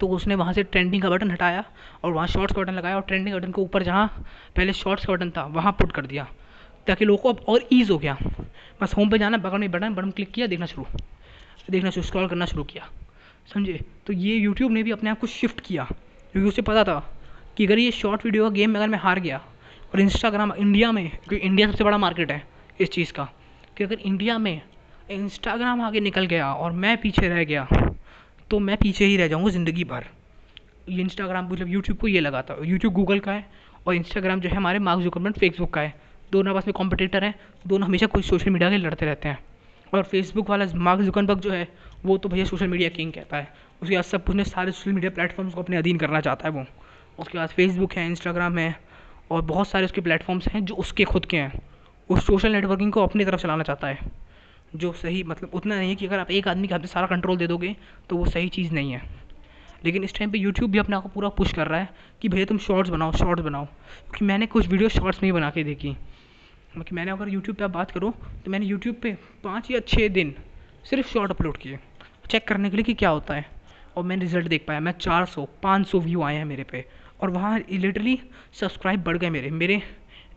तो उसने वहाँ से ट्रेंडिंग का बटन हटाया और वहाँ शॉर्ट्स का बटन लगाया और ट्रेंडिंग बटन के ऊपर जहाँ पहले शॉर्ट्स का बटन था, वहाँ पुट कर दिया। ताकि लोगों को अब और ईज़ हो गया। बस होम पे जाना, बगल में बटन बटन क्लिक किया, देखना शुरू। देखना शुरू स्क्रॉल करना शुरू किया। समझे? तो ये यूट्यूब ने भी अपने आप को शिफ्ट किया, क्योंकि उसे पता था कि अगर ये शॉर्ट वीडियो का गेम में अगर मैं हार गया, और इंस्टाग्राम इंडिया में, क्योंकि इंडिया सबसे बड़ा मार्केट है इस चीज़ का, कि अगर इंडिया में इंस्टाग्राम आगे निकल गया और मैं पीछे रह गया तो मैं पीछे ही रह जाऊँगा ज़िंदगी भर। ये इंस्टाग्राम मतलब यूट्यूब को ये लगाता है यूट्यूब गूगल का है और इंस्टाग्राम जो है हमारे मार्क जुकरबर्ग फेसबुक का है। दोनों आपस में कॉम्पिटिटर हैं, दोनों हमेशा कुछ सोशल मीडिया के लड़ते रहते हैं। और फेसबुक वाला मार्क जुकरबर्ग जो है, वो तो भैया सोशल मीडिया किंग कहता है। उसके बाद सब कुछ ने सारे सोशल मीडिया प्लेटफॉर्म्स को अपने अधीन करना चाहता है वो। उसके बाद फेसबुक है इंस्टाग्राम है और बहुत सारे उसके प्लेटफॉर्म्स हैं जो उसके खुद के हैं। उस सोशल नेटवर्किंग को अपनी तरफ़ चलाना चाहता है। जो सही मतलब उतना नहीं है कि अगर आप एक आदमी के हाथ में सारा कंट्रोल दे दोगे तो वो सही चीज़ नहीं है। लेकिन इस टाइम पे यूट्यूब भी अपने आप को पूरा पुश कर रहा है कि भैया तुम शॉर्ट्स बनाओ शॉर्ट्स बनाओ। क्योंकि मैंने कुछ वीडियो शॉर्ट्स में ही बना के देखी। कि मैंने अगर यूट्यूब पे आप बात करो तो मैंने यूट्यूब पे पाँच या छः दिन सिर्फ़ शॉर्ट अपलोड किए। चेक करने के लिए कि क्या होता है। और मैंने रिज़ल्ट देख पाया, मैं चार सौ, पाँच सौ व्यू आए हैं मेरे पे। और वहाँ लिटरली सब्सक्राइब बढ़ गए मेरे। मेरे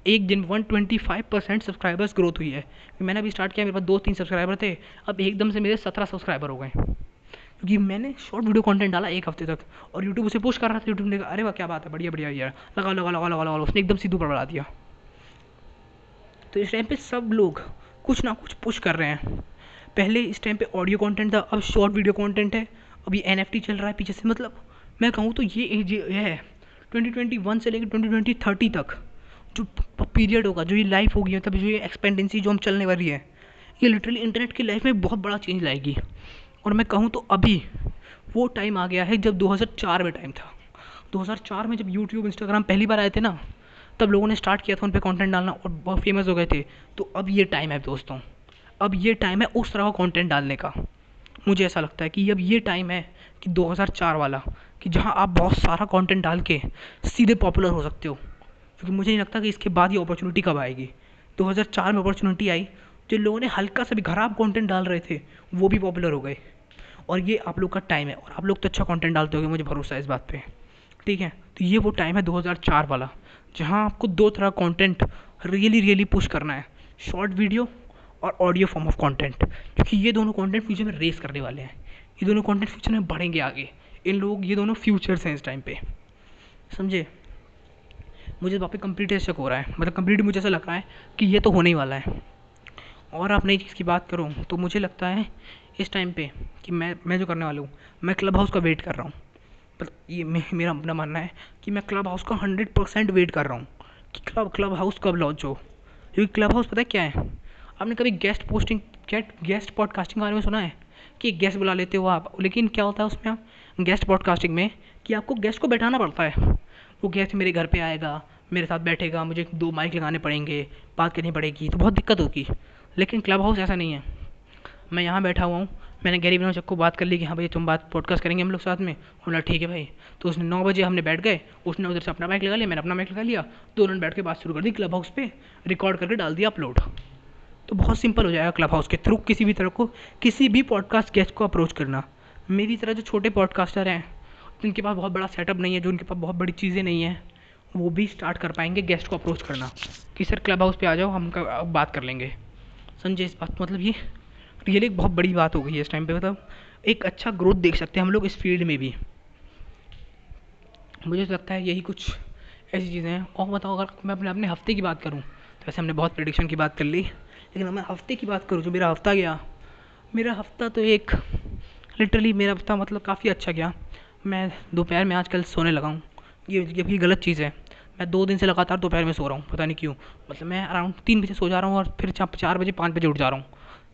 एक दिन one twenty five percent subscribers growth हुई है। मैंने अभी स्टार्ट किया, मेरे पास दो तीन सब्सक्राइबर थे। अब एकदम से मेरे सत्रह सब्सक्राइबर हो गए। क्योंकि मैंने शॉर्ट वीडियो कंटेंट डाला एक हफ़्ते तक और यूट्यूब उसे पुश कर रहा था। यूट्यूब ने कहा, अरे वाह, क्या बात है, बढ़िया बढ़िया यार। लगा लगा लगा लगा लगा उसने एकदम सीधू पर बढ़ा दिया। तो इस टाइम पे सब लोग कुछ ना कुछ पुश कर रहे हैं। पहले इस टाइम पे ऑडियो कंटेंट था, अब शॉर्ट वीडियो कंटेंट है। अभी एन चल रहा है पीछे से। मतलब मैं कहूँ तो ये ये है। 2021 से लेकर 2020 तक, जो पीरियड होगा, जो ये लाइफ होगी मतलब जो ये एक्सपेंडेंसी जो हम चलने वाली है, ये लिटरली इंटरनेट की लाइफ में बहुत बड़ा चेंज लाएगी। और मैं कहूँ तो अभी वो टाइम आ गया है जब 2004 में टाइम था। 2004 में जब यूट्यूब इंस्टाग्राम पहली बार आए थे ना, तब लोगों ने स्टार्ट किया था उन पर कॉन्टेंट डालना और बहुत फ़ेमस हो गए थे। तो अब ये टाइम है दोस्तों, अब ये टाइम है उस तरह का कॉन्टेंट डालने का। मुझे ऐसा लगता है कि अब ये टाइम है कि 2004 वाला कि जहाँ आप बहुत सारा कंटेंट डाल के सीधे पॉपुलर हो सकते हो। क्योंकि मुझे नहीं लगता कि इसके बाद ये अपॉर्चुनिटी कब आएगी। 2004 में अपॉर्चुनिटी आई, जो लोगों ने हल्का सा भी खराब कंटेंट डाल रहे थे, वो भी पॉपुलर हो गए। और ये आप लोग का टाइम है, और आप लोग तो अच्छा कंटेंट डालते होगे, मुझे भरोसा है इस बात पे। ठीक है? तो ये वो टाइम है 2004 वाला, जहाँ आपको दो तरह कंटेंट रियली रियली पुश करना है। शॉर्ट वीडियो और ऑडियो फॉर्म ऑफ़ कंटेंट क्योंकि ये दोनों कंटेंट फ्यूचर में रेस करने वाले हैं। ये दोनों कंटेंट फ्यूचर में बढ़ेंगे आगे। इन लोग ये दोनों फ्यूचर्स हैं इस टाइम पे। समझे? मुझे वापस कंप्लीट शक हो रहा है। मतलब कंप्लीट मुझे ऐसा लग रहा है कि ये तो होने ही वाला है। और आप नई चीज़ की बात करूँ तो मुझे लगता है इस टाइम पे कि मैं मैं जो करने वाला हूँ मैं क्लब हाउस का वेट कर रहा हूँ। पर ये मे, मेरा अपना मानना है कि मैं क्लब हाउस का हंड्रेड परसेंट वेट कर रहा हूँ कि क्लब क्लब हाउस कब लॉन्च हो। क्योंकि क्लब हाउस पता है क्या है? आपने कभी गेस्ट पोस्टिंग गेस्ट पॉडकास्टिंग के बारे में सुना है? कि गेस्ट बुला लेते हो आप लेकिन क्या होता है उसमें आप गेस्ट पॉडकास्टिंग में कि आपको गेस्ट को बैठाना पड़ता है। वो गेस्ट मेरे घर पे आएगा, मेरे साथ बैठेगा, मुझे दो माइक लगाने पड़ेंगे, बात करनी पड़ेगी तो बहुत दिक्कत होगी। लेकिन क्लब हाउस ऐसा नहीं है। मैं यहाँ बैठा हुआ हूँ, मैंने गैरी विनोद को बात कर ली कि हाँ भाई, तुम बात पॉडकास्ट करेंगे हम लोग साथ में। बोला, ठीक है भाई। तो उसने नौ बजे हमने बैठ गए, उसने उधर से अपना माइक लगा लिया, मैंने अपना माइक लगा लिया। दोनों बैठ के बात शुरू कर दी क्लब हाउस पे रिकॉर्ड करके डाल दिया अपलोड तो बहुत सिंपल हो जाएगा क्लब हाउस के थ्रू किसी भी तरह को, किसी भी पॉडकास्ट गेस्ट को अप्रोच करना। मेरी तरह जो छोटे पॉडकास्टर हैं, जिनके पास बहुत बड़ा सेटअप नहीं है, जो उनके पास बहुत बड़ी चीज़ें नहीं हैं, वो भी स्टार्ट कर पाएँगे गेस्ट को अप्रोच करना। कि सर क्लब हाउस पे आ जाओ, हम बात कर लेंगे। समझे इस बात मतलब ये रियली एक बहुत बड़ी बात हो गई है इस टाइम पे मतलब एक अच्छा ग्रोथ देख सकते हैं हम लोग इस फ़ील्ड में भी। मुझे तो लगता है यही कुछ ऐसी चीज़ें हैं। और बताओ, अगर मैं अपने अपने हफ़्ते की बात करूँ तो वैसे हमने बहुत प्रडिक्शन की बात कर ली, लेकिन मैं हफ़्ते की बात करूँ, जो मेरा हफ़्ता गया, मेरा हफ़्ता तो एक लिटरली मेरा हफ़्ता मतलब काफ़ी अच्छा गया। मैं दोपहर में आजकल सोने लगा हूँ। ये ये गलत चीज़ है। मैं दो दिन से लगातार दोपहर में सो रहा हूँ पता नहीं क्यों। मतलब मैं अराउंड तीन बजे सो जा रहा हूँ और फिर चार बजे पाँच बजे उठ जा रहा हूँ।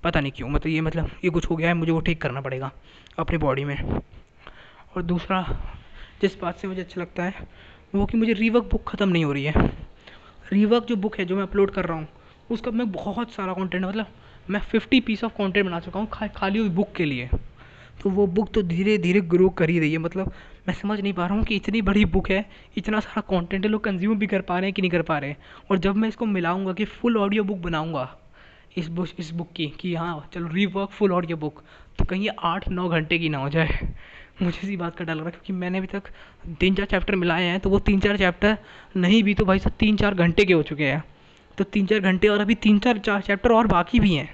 पता नहीं क्यों मतलब ये मतलब ये कुछ हो गया है मुझे वो ठीक करना पड़ेगा अपनी बॉडी में। और दूसरा जिस बात से मुझे अच्छा लगता है वो कि मुझे रीवर्क बुक ख़त्म नहीं हो रही है। रीवर्क जो बुक है जो मैं अपलोड कर रहा हूँ उसका मैं बहुत सारा कंटेंट मतलब मैं फिफ्टी पीस ऑफ़ कंटेंट बना चुका हूँ खा, खाली हुई बुक के लिए। तो वो बुक तो धीरे धीरे ग्रो कर ही रही है। मतलब मैं समझ नहीं पा रहा हूँ कि इतनी बड़ी बुक है, इतना सारा कंटेंट है, लोग कंज्यूम भी कर पा रहे हैं कि नहीं कर पा रहे और जब मैं इसको मिलाऊँगा कि फुल ऑडियो बुक बनाऊँगा, इस बुक इस बुक की, कि हाँ चलो रीवर्क फुल ऑडियो बुक तो कहीं आठ नौ घंटे की ना हो जाए। [laughs] मुझे इसी बात का डर लग रहा है, क्योंकि मैंने अभी तक तीन चार चैप्टर मिलाए हैं तो वो तीन चार चैप्टर नहीं भी तो भाई साहब तीन चार घंटे के हो चुके हैं। तो तीन चार घंटे और अभी तीन चार चार चैप्टर और बाकी भी हैं।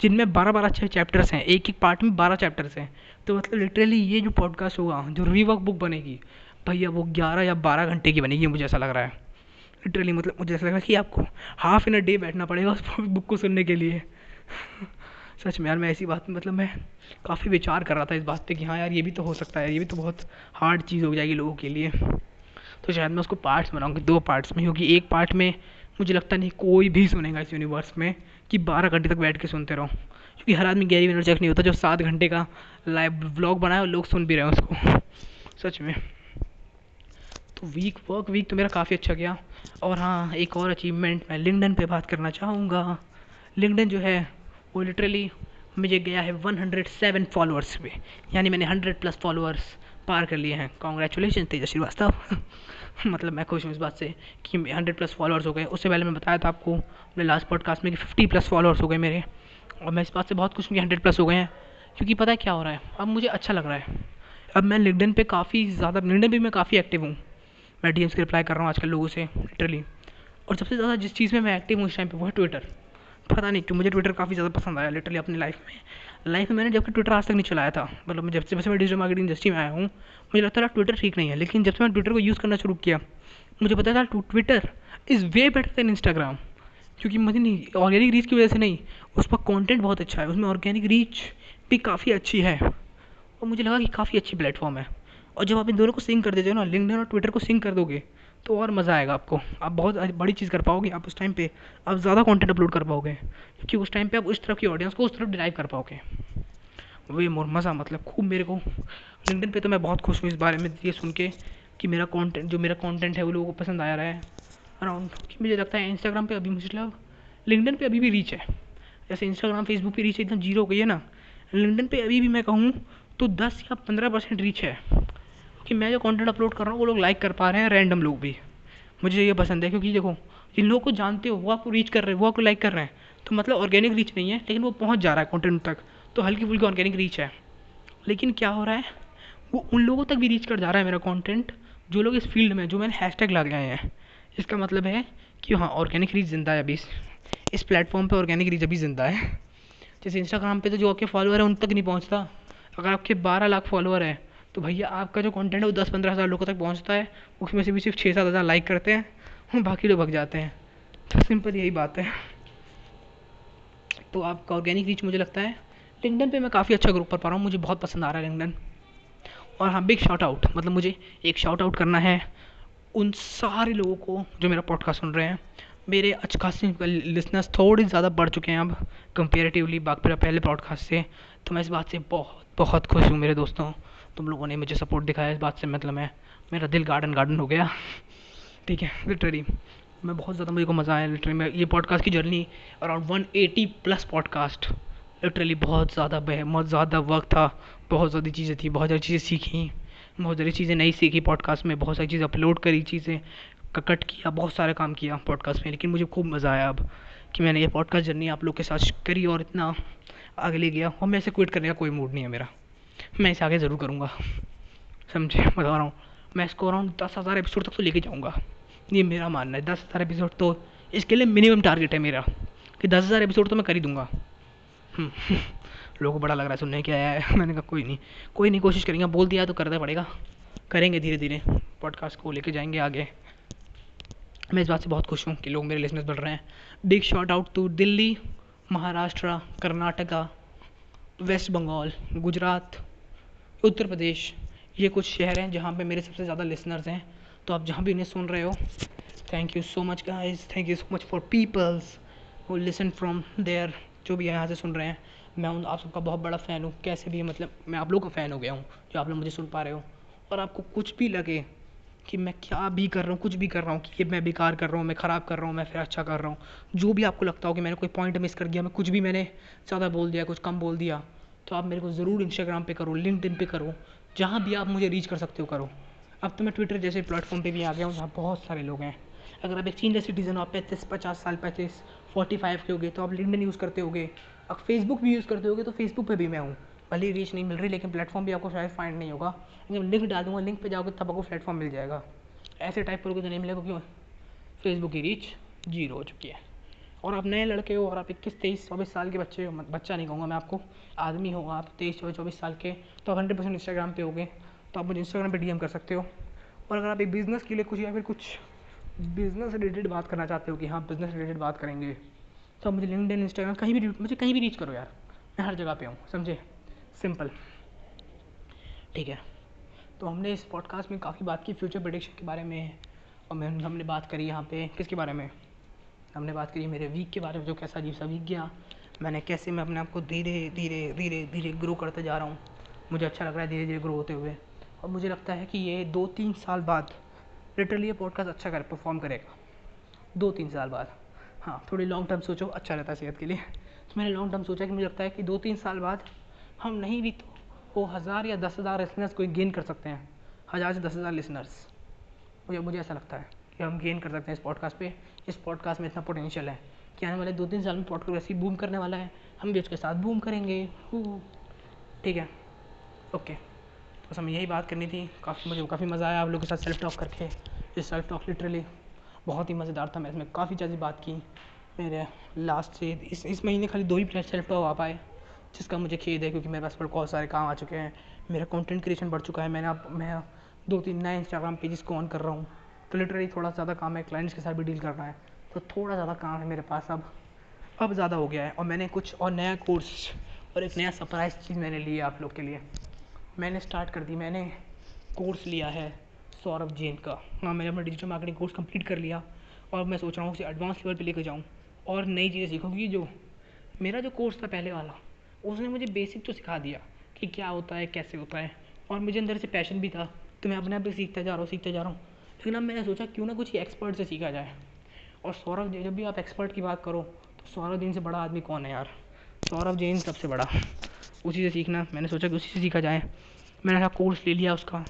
जिनमें बारह बारह छः चैप्टर्स हैं। एक एक पार्ट में बारह चैप्टर्स हैं। तो मतलब लिटरली ये जो पॉडकास्ट होगा, जो रीवर्क बुक बनेगी, भैया वो ग्यारह या बारह घंटे की बनेगी मुझे ऐसा लग रहा है। लिटरली मतलब मुझे ऐसा लग रहा है कि आपको हाफ़ इन अ डे बैठना पड़ेगा उस बुक को सुनने के लिए। [laughs] सच में यार, मैं ऐसी बात मतलब मैं काफ़ी विचार कर रहा था इस बात पे कि हाँ यार, ये भी तो हो सकता है, ये भी तो बहुत हार्ड चीज़ हो जाएगी लोगों के लिए। तो शायद मैं उसको पार्ट्स बनाऊँगी, दो पार्ट्स में, क्योंकि एक पार्ट में मुझे लगता नहीं कोई भी सुनेगा इस यूनिवर्स में। कि बारह घंटे तक बैठ के सुनते रहो। क्योंकि हर आदमी गैरी विनरचक नहीं होता जो सात घंटे का लाइव व्लॉग बनाए और लोग सुन भी रहे हैं उसको। सच में। तो वीक वर्क वीक तो मेरा काफ़ी अच्छा गया। और हाँ एक और अचीवमेंट मैं लिंकडन पे बात करना चाहूँगा। लिंकडन जो है, वो लिटरली मुझे गया है 107 फॉलोअर्स पे। यानी मैंने 100 प्लस फॉलोअर्स पार कर लिए हैं। कॉन्ग्रेचुलेशन तेजा श्रीवास्तव। [laughs] मतलब मैं खुश हूँ इस बात से कि हंड्रेड प्लस फॉलोअर्स हो गए। उससे पहले मैं बताया था आपको अपने लास्ट पॉडकास्ट में कि फिफ्टी प्लस फॉलोअर्स हो गए मेरे। और मैं इस बात से बहुत खुश हूँ कि हंड्रेड प्लस हो गए हैं, क्योंकि पता है क्या हो रहा है? अब मुझे अच्छा लग रहा है। अब मैं लिंकडन पे काफ़ी ज़्यादा लिंकडन भी मैं काफ़ी एक्टिव हूँ। मैं डी के रिप्लाई कर रहा हूँ आजकल लोगों से लिटरली और सबसे ज़्यादा जिस चीज़ में मैं एक्टिव हूँ इस टाइम पर वो है ट्विटर पता नहीं क्यों मुझे ट्विटर काफ़ी ज़्यादा पसंद आया लिटरली अपनी लाइफ में। लाइफ में मैंने जब ट्विटर आज तक नहीं चलाया था मतलब मैं जब से वैसे मैं डिजिटल मार्केटिंग इंडस्ट्री में आया हूँ, मुझे लगता था ट्विटर ठीक नहीं है, लेकिन जब से मैं ट्विटर को यूज़ करना शुरू किया, मुझे पता था Twitter is way better than Instagram क्योंकि मुझे नहीं ऑर्गेनिक रीच की वजह से नहीं, उस पर कॉन्टेंट बहुत अच्छा है, उसमें ऑर्गेनिक रीच भी काफ़ी अच्छी है, और मुझे लगा कि काफ़ी अच्छी प्लेटफॉर्म है, और जब आप इन दोनों को सिंक कर देते हो ना लिंकडिन और ट्विटर को सिंक कर दोगे तो और मज़ा आएगा आपको। आप बहुत बड़ी चीज़ कर पाओगे आप उस टाइम पे। आप ज़्यादा कंटेंट अपलोड कर पाओगे, क्योंकि उस टाइम पे आप उस तरफ़ की ऑडियंस को उस तरफ़ ड्राइव कर पाओगे। वे मोर मज़ा मतलब खूब मेरे को लिंकडिन पे तो मैं बहुत खुश हूँ इस बारे में ये सुन के कि मेरा कंटेंट जो मेरा कंटेंट है वो लोगों को पसंद आया रहा है। अराउंड कि मुझे लगता है इंस्टाग्राम पे अभी मतलब लिंकडिन पे अभी भी रीच है। जैसे इंस्टाग्राम फेसबुक पे रीच एकदम ज़ीरो हो गई है ना। लिंकडिन पे अभी भी मैं कहूँ तो दस या पंद्रह परसेंट रीच है। कि मैं जो कंटेंट अपलोड कर रहा हूँ, वो लोग लाइक कर पा रहे हैं रैंडम लोग भी। मुझे ये पसंद है क्योंकि देखो, जिन लोगों को जानते हो, वो आपको रीच कर रहे हैं वो आपको लाइक कर रहे हैं। तो मतलब ऑर्गेनिक रीच नहीं है, लेकिन वो पहुँच जा रहा है कॉन्टेंट तक। तो हल्की फुल्की ऑर्गेनिक रीच है। लेकिन क्या हो रहा है, वो उन लोगों तक भी रीच कर जा रहा है मेरा कॉन्टेंट जो लोग इस फ़ील्ड में, जो मैंने हैश टैग लगाए हैं। इसका मतलब है कि हाँ ऑर्गेनिक रीच ज़िंदा है अभी। इस प्लेटफॉर्म पे ऑर्गेनिक रीच अभी ज़िंदा है। जैसे इंस्टाग्राम पे तो जो आपके फॉलोअर है, उन तक नहीं पहुँचता। अगर आपके बारह लाख फॉलोअर है तो भैया आपका जो कंटेंट है वो दस पंद्रह हज़ार लोगों तक पहुँचता है, उसमें से भी सिर्फ़ छः सात हज़ार लाइक करते हैं और बाकी लोग भग जाते हैं। तो सिंपल यही बात है। तो आपका ऑर्गेनिक रीच मुझे लगता है लिंकडन पे मैं काफ़ी अच्छा ग्रुप कर पा रहा हूँ, मुझे बहुत पसंद आ रहा है लिंकडन और हाँ बिग शॉट आउट मतलब मुझे एक शॉट आउट करना है उन सारे लोगों को जो मेरा पॉडकास्ट सुन रहे हैं। मेरे अच्छे खासे लिसनर्स थोड़ी ज़्यादा बढ़ चुके हैं अब कंपेरेटिवली बाकी पहले पॉडकास्ट से। तो मैं इस बात से बहुत बहुत खुश हूँ मेरे दोस्तों। तुम लोगों ने मुझे सपोर्ट दिखाया इस बात से मतलब मैं, मेरा दिल गार्डन गार्डन हो गया। ठीक है लिटरली मैं बहुत ज़्यादा मुझे को मज़ा आया लिटरली मैं, ये पॉडकास्ट की journey around one eighty plus podcast literally बहुत ज़्यादा बहुत ज़्यादा वर्क था, बहुत ज़्यादा चीज़ें थी, बहुत सारी चीज़ें सीखी, बहुत सारी चीज़ें नई सीखी पॉडकास्ट में, बहुत सारी चीज़ें अपलोड करी, चीज़ें कट किया, बहुत सारा काम किया पॉडकास्ट में। लेकिन मुझे खूब मज़ा आया अब कि मैंने ये पॉडकास्ट जर्नी आप लोग के साथ करी और इतना आगे ले गया। और मैं इसे क्विट करने का कोई मूड नहीं है मेरा। मैं इसे आगे ज़रूर करूँगा। समझे? बता रहा हूँ। मैं इसको अराउंड दस हज़ार एपिसोड तक तो लेके जाऊँगा। ये मेरा मानना है। दस हज़ार एपिसोड तो इसके लिए मिनिमम टारगेट है मेरा। कि दस हज़ार एपिसोड तो मैं कर ही दूँगा। हम्म, [laughs] लोगों को बड़ा लग रहा है सुनने क्या आया है। [laughs] मैंने कहा कोई नहीं। कोई नहीं कोशिश करेंगे। बोल दिया तो करना पड़ेगा। करेंगे धीरे धीरे पॉडकास्ट को लेके जाएँगे आगे। मैं इस बात से बहुत खुश हूँ कि लोग मेरे लिसनर्स बढ़ रहे हैं। Big shout out to Delhi Maharashtra Karnataka West Bengal Gujarat Uttar Pradesh, ये कुछ शहर हैं जहाँ पे मेरे सबसे ज़्यादा लिसनर्स हैं। तो आप जहाँ भी इन्हें सुन रहे हो thank you so much guys thank you so much for peoples who listen from there जो भी यहाँ से सुन रहे हैं। मैं उन, आप सबका बहुत बड़ा फ़ैन हूँ। कैसे भी मतलब मैं आप लोगों का फ़ैन हो गया हूँ, जो आप लोग मुझे सुन पा रहे हो। और आपको कुछ भी लगे कि मैं क्या भी कर रहा हूँ, कुछ भी कर रहा हूँ, कि मैं बेकार कर रहा हूँ, मैं ख़राब कर रहा हूँ, मैं फिर अच्छा कर रहा हूँ, जो भी आपको लगता हो कि मैंने कोई पॉइंट मिस कर दिया, मैं कुछ भी मैंने ज़्यादा बोल दिया, कुछ कम बोल दिया तो आप मेरे को ज़रूर इंस्टाग्राम पे करो लिंकड पे करो, जहाँ भी आप मुझे रीच कर सकते हो करो। अब तो मैं ट्विटर जैसे प्लेटफॉर्म पे भी आ गया हूँ, जहाँ बहुत सारे लोग हैं। अगर आप एक सीनियर सिटीज़न हो, आप पैंतीस, पचास साल, पैंतीस फोर्टी फाइव के हो तो आप लिंकड यूज़ करते होगे। अब फेसबुक भी यूज़ करते होगे तो फेसबुक पे भी मैं हूँ। भले रीच नहीं मिल रही, लेकिन प्लेटफॉर्म भी आपको शायद फाइंड नहीं होगा। लेकिन लिंक डाल दूँगा लिंक पर जाओगे, तब आपको प्लेटफॉर्म मिल जाएगा। ऐसे टाइप करोगे तो नहीं मिलेगा, क्यों? फेसबुक की रीच ज़ीरो हो चुकी है। और आप नए लड़के हो और आप इक्कीस, तेईस, चौबीस साल के बच्चे हो बच्चा नहीं कहूँगा मैं आपको। आदमी हो आप, तेईस, चौबीस चौबीस साल के तो आप हंड्रेड परसेंट इंस्टाग्राम पे होगे तो आप मुझे इंस्टाग्राम पे डीएम कर सकते हो। और अगर आप एक बिज़नेस के लिए कुछ या फिर कुछ बिज़नेस रिलेटेड बात करना चाहते हो कि हाँ बिज़नेस रिलेटेड बात करेंगे तो आप मुझे लिंकडिन इंस्टाग्राम कहीं भी मुझे कहीं भी रीच करो यार। मैं हर जगह पे हूँ, समझे? सिंपल ठीक है। तो हमने इस पॉडकास्ट में काफ़ी बात की फ्यूचर प्रोडिक्शन के बारे में, और मैं, हमने बात करी यहाँ पे, किसके बारे में? हमने बात करी मेरे वीक के बारे में, जो कैसा अजीब सा वीक गया। मैंने कैसे मैं अपने आप को धीरे धीरे धीरे धीरे ग्रो करते जा रहा हूँ। मुझे अच्छा लग रहा है धीरे धीरे ग्रो होते हुए। और मुझे लगता है कि ये दो तीन साल बाद लिटरली ये पॉडकास्ट अच्छा कर परफॉर्म करेगा। दो तीन साल बाद। हाँ थोड़ी लॉन्ग टर्म सोचो अच्छा रहता है सेहत के लिए। तो मैंने लॉन्ग टर्म सोचा कि मुझे लगता है कि दो तीन साल बाद हम नहीं भी तो वो हज़ार या दस हज़ार लिसनर्स को गेन कर सकते हैं। हज़ार से दस हज़ार लिसनर्स मुझे मुझे ऐसा लगता है। हम गेन कर सकते हैं इस पॉडकास्ट पे। इस पॉडकास्ट में इतना पोटेंशियल है। कि आने वाले दो तीन साल में पॉडकास्ट वैसे ही बूम करने वाला है। हम भी उसके साथ बूम करेंगे। ठीक है। ओके बस हमें यही बात करनी थी। काफ़ी मुझे, काफ़ी मज़ा आया आप लोगों के साथ सेल्फ टॉक करके। ये सेल्फ टॉक लिटरली बहुत ही मज़ेदार था। मैं इसमें काफ़ी ज़्यादा बात की। मेरे लास्ट से इस इस महीने खाली दो ही प्लेट सेल्फ टॉक आ पाए, जिसका मुझे खेद है क्योंकि मेरे पास पर बहुत सारे काम आ चुके हैं। मेरा कंटेंट क्रिएशन बढ़ चुका है। मैंने अब, मैं दो तीन नए इंस्टाग्राम पेजेस को ऑन कर रहा हूँ। तो लिटरली थोड़ा ज़्यादा काम है क्लाइंट्स के साथ भी डील करना है। तो थोड़ा ज़्यादा काम है मेरे पास अब। अब ज़्यादा हो गया है और मैंने कुछ और नया कोर्स और एक नया सरप्राइज़ चीज़ मैंने लिया आप लोग के लिए। मैंने स्टार्ट कर दी, मैंने कोर्स लिया है सौरभ जैन का। हाँ मैंने अपना डिजिटल मार्केटिंग कोर्स कंप्लीट कर लिया और मैं सोच रहा हूँ उसे एडवांस लेवल पे लेकर जाऊँ और नई चीज़ें सीखूँ। क्योंकि जो मेरा जो कोर्स था पहले वाला, उसने मुझे बेसिक तो सिखा दिया कि क्या होता है, कैसे होता है और मुझे अंदर से पैशन भी था। तो मैं अपने आप भी सीखता जा रहा हूँ, सीखता जा रहा हूँ। लेकिन अब मैंने सोचा क्यों ना कुछ एक्सपर्ट से सीखा जाए। और सौरभ जैन, जब भी आप एक्सपर्ट की बात करो तो सौरभ जैन से बड़ा आदमी कौन है यार? सौरभ जैन सबसे बड़ा। उसी से सीखना। मैंने सोचा कि उसी से सीखा जाए। मैंने ऐसा कोर्स ले लिया उसका।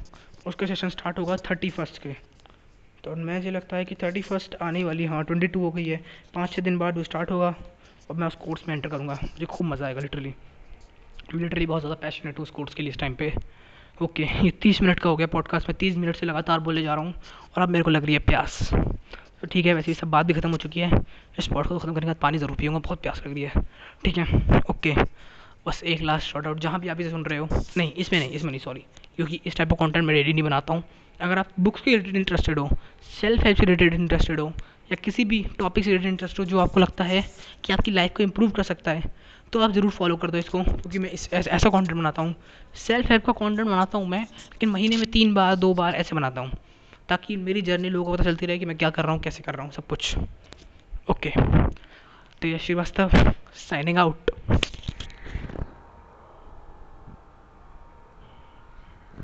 उसका सेशन स्टार्ट होगा थर्टी फ़र्स्ट के। तो मैं मुझे लगता है कि थर्टी फ़र्स्ट आने वाली हाँ ट्वेंटी टू हो गई है। पाँच छः दिन बाद वो स्टार्ट होगा। और मैं उस कोर्स में एंटर करूँगा। मुझे खूब मज़ा आएगा लिटरली लिटरली बहुत ज़्यादा पैशनेट हूँ उस कोर्स के लिए इस टाइम पे। ओके, ये तीस मिनट का हो गया पॉडकास्ट में, तीस मिनट से लगातार बोले जा रहा हूँ, और अब मेरे को लग रही है प्यास। तो ठीक है, वैसे ही सब बात भी खत्म हो चुकी है। इस पॉडकास्ट को ख़त्म करने के बाद पानी ज़रूर पीऊँगा, बहुत प्यास लग रही है। ठीक है, ओके, बस एक लास्ट शॉर्ट आउट जहाँ भी आप इसे सुन रहे हो, नहीं, इसमें नहीं इसमें नहीं सॉरी क्योंकि इस टाइप का कंटेंट मैं रेडी नहीं बनाता हूँ। अगर आप बुक्स के रिलेटेड इंटरेस्टेड हो सेल्फ हेल्प से रिलेटेड इंटरेस्टेड हो, या किसी भी टॉपिक से रिलेटेड इंटरेस्ट हो, जो आपको लगता है कि आपकी लाइफ को इम्प्रूव कर सकता है तो आप ज़रूर फॉलो कर दो इसको, क्योंकि मैं इस, ऐसा कॉन्टेंट बनाता हूँ। सेल्फ हेल्प का कॉन्टेंट बनाता हूँ मैं, लेकिन महीने में तीन बार, दो बार ऐसे बनाता हूँ, ताकि मेरी जर्नी लोगों को पता चलती रहे कि मैं क्या कर रहा हूँ, कैसे कर रहा हूँ, सब कुछ। ओके तो ये श्रीवास्तव साइनिंग आउट